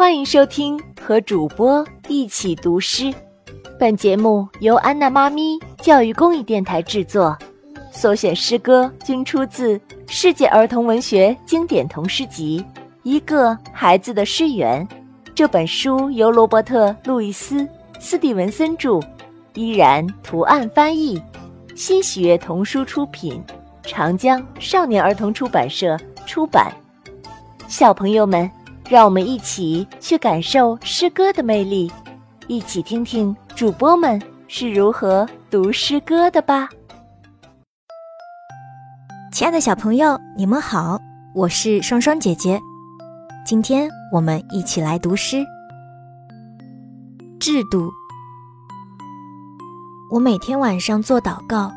欢迎收听和主播一起读诗。本节目由安娜妈咪教育公益电台制作，所选诗歌均出自《世界儿童文学经典童诗集》《一个孩子的诗源》。这本书由罗伯特·路易斯·斯蒂文森著，依然图案翻译，新喜悦童书出品，长江少年儿童出版社出版。小朋友们，让我们一起去感受诗歌的魅力，一起听听主播们是如何读诗歌的吧。亲爱的小朋友，你们好，我是双双姐姐。今天我们一起来读诗。制度。我每天晚上做祷告，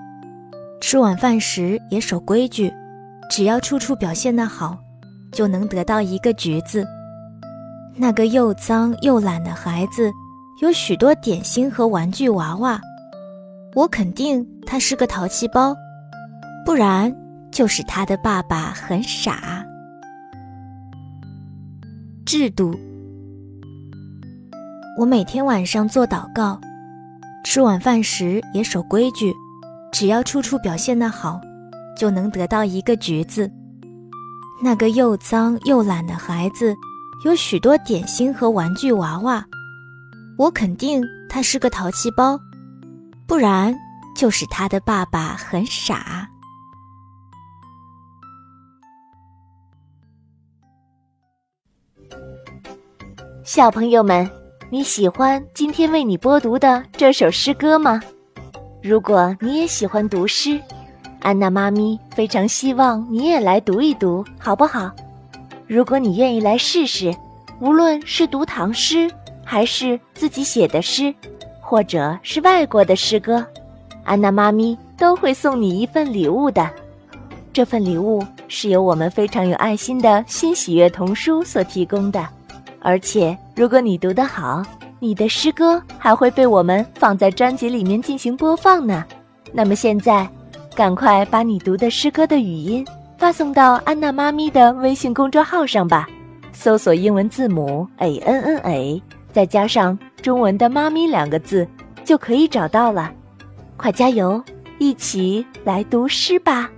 吃晚饭时也守规矩，只要处处表现得好。就能得到一个橘子。那个又脏又懒的孩子，有许多点心和玩具娃娃。我肯定他是个淘气包，不然就是他的爸爸很傻。制度。我每天晚上做祷告，吃晚饭时也守规矩，只要处处表现的好，就能得到一个橘子。那个又脏又懒的孩子，有许多点心和玩具娃娃。我肯定他是个淘气包，不然就是他的爸爸很傻。小朋友们，你喜欢今天为你播读的这首诗歌吗？如果你也喜欢读诗。安娜妈咪非常希望你也来读一读，好不好？如果你愿意来试试，无论是读唐诗，还是自己写的诗，或者是外国的诗歌，安娜妈咪都会送你一份礼物的。这份礼物是由我们非常有爱心的新喜悦童书所提供的，而且如果你读得好，你的诗歌还会被我们放在专辑里面进行播放呢。那么现在。赶快把你读的诗歌的语音发送到安娜妈咪的微信公众号上吧，搜索英文字母 a n n a，再加上中文的“妈咪”两个字，就可以找到了。快加油，一起来读诗吧！